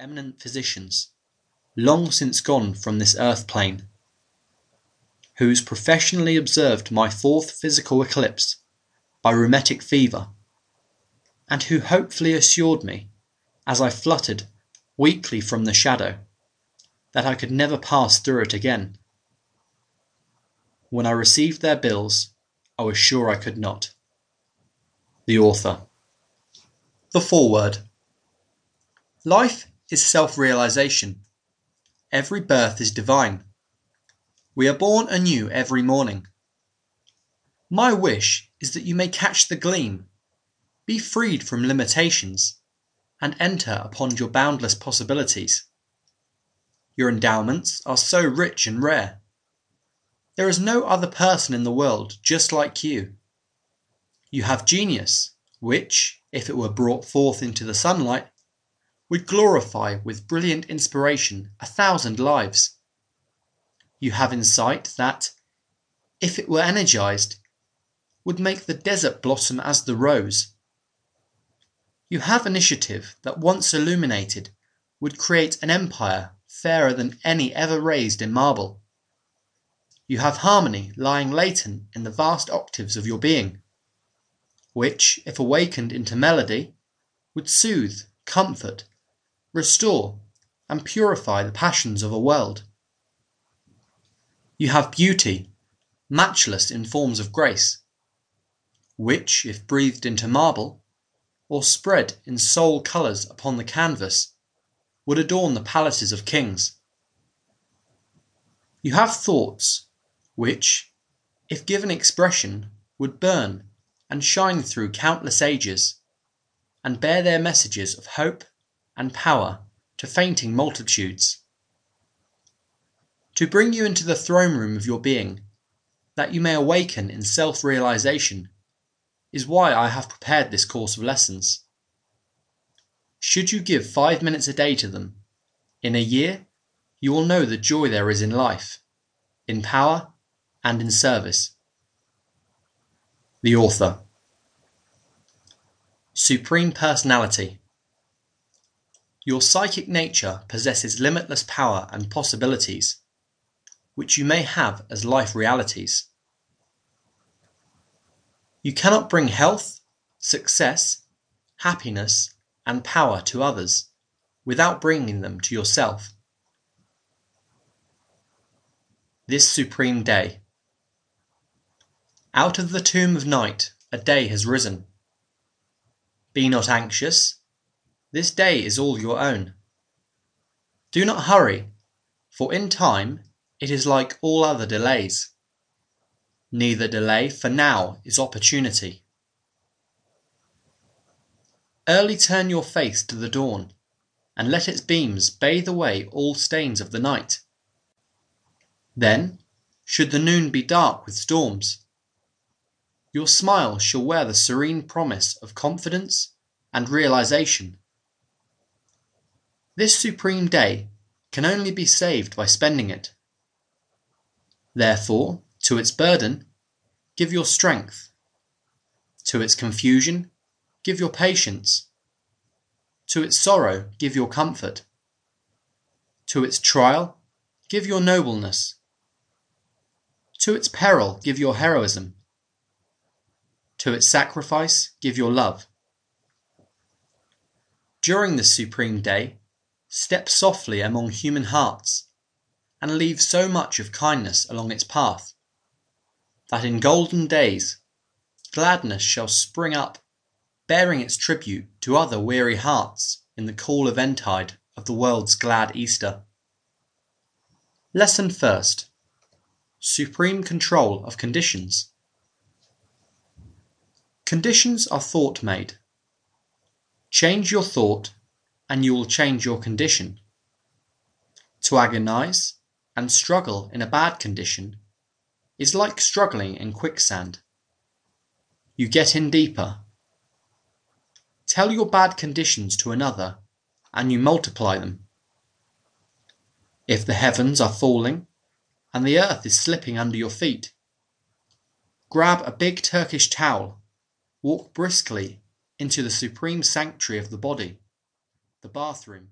eminent physicians, long since gone from this earth plane, who's professionally observed my fourth physical eclipse by rheumatic fever, and who hopefully assured me, as I fluttered weakly from the shadow, that I could never pass through it again. When I received their bills, I was sure I could not. The author. The foreword. Life is self realization. Every birth is divine. We are born anew every morning. My wish is that you may catch the gleam, be freed from limitations, and enter upon your boundless possibilities. Your endowments are so rich and rare. There is no other person in the world just like you. You have genius, which, if it were brought forth into the sunlight, would glorify with brilliant inspiration a thousand lives. You have insight that, if it were energized, would make the desert blossom as the rose. You have initiative that once illuminated would create an empire fairer than any ever raised in marble. You have harmony lying latent in the vast octaves of your being, which, if awakened into melody, would soothe, comfort, restore, and purify the passions of a world. You have beauty, matchless in forms of grace, which, if breathed into marble, or spread in soul colours upon the canvas, would adorn the palaces of kings. You have thoughts, which, if given expression, would burn and shine through countless ages, and bear their messages of hope and power to fainting multitudes. To bring you into the throne room of your being, that you may awaken in self realization, is why I have prepared this course of lessons. Should you give five minutes a day to them, in a year you will know the joy there is in life, in power, and in service. The Author Supreme Personality your psychic nature possesses limitless power and possibilities, which you may have as life realities. You cannot bring health, success, happiness, and power to others without bringing them to yourself. This supreme day. Out of the tomb of night a day has risen. Be not anxious this day is all your own. Do not hurry, for in time it is like all other delays. Neither delay, for now is opportunity. Early turn your face to the dawn, and let its beams bathe away all stains of the night. Then, should the noon be dark with storms, your smile shall wear the serene promise of confidence and realization. This supreme day can only be saved by spending it. Therefore, to its burden, give your strength. To its confusion, give your patience. To its sorrow, give your comfort. To its trial, give your nobleness. To its peril, give your heroism. To its sacrifice, give your love. During this supreme day, Step softly among human hearts, and leave so much of kindness along its path, that in golden days gladness shall spring up, bearing its tribute to other weary hearts in the cool eventide of the world's glad Easter. Lesson first Supreme Control of Conditions. Conditions are thought made. Change your thought and you will change your condition. To agonize and struggle in a bad condition is like struggling in quicksand. You get in deeper. Tell your bad conditions to another, and you multiply them. If the heavens are falling and the earth is slipping under your feet, grab a big Turkish towel, walk briskly into the supreme sanctuary of the body the bathroom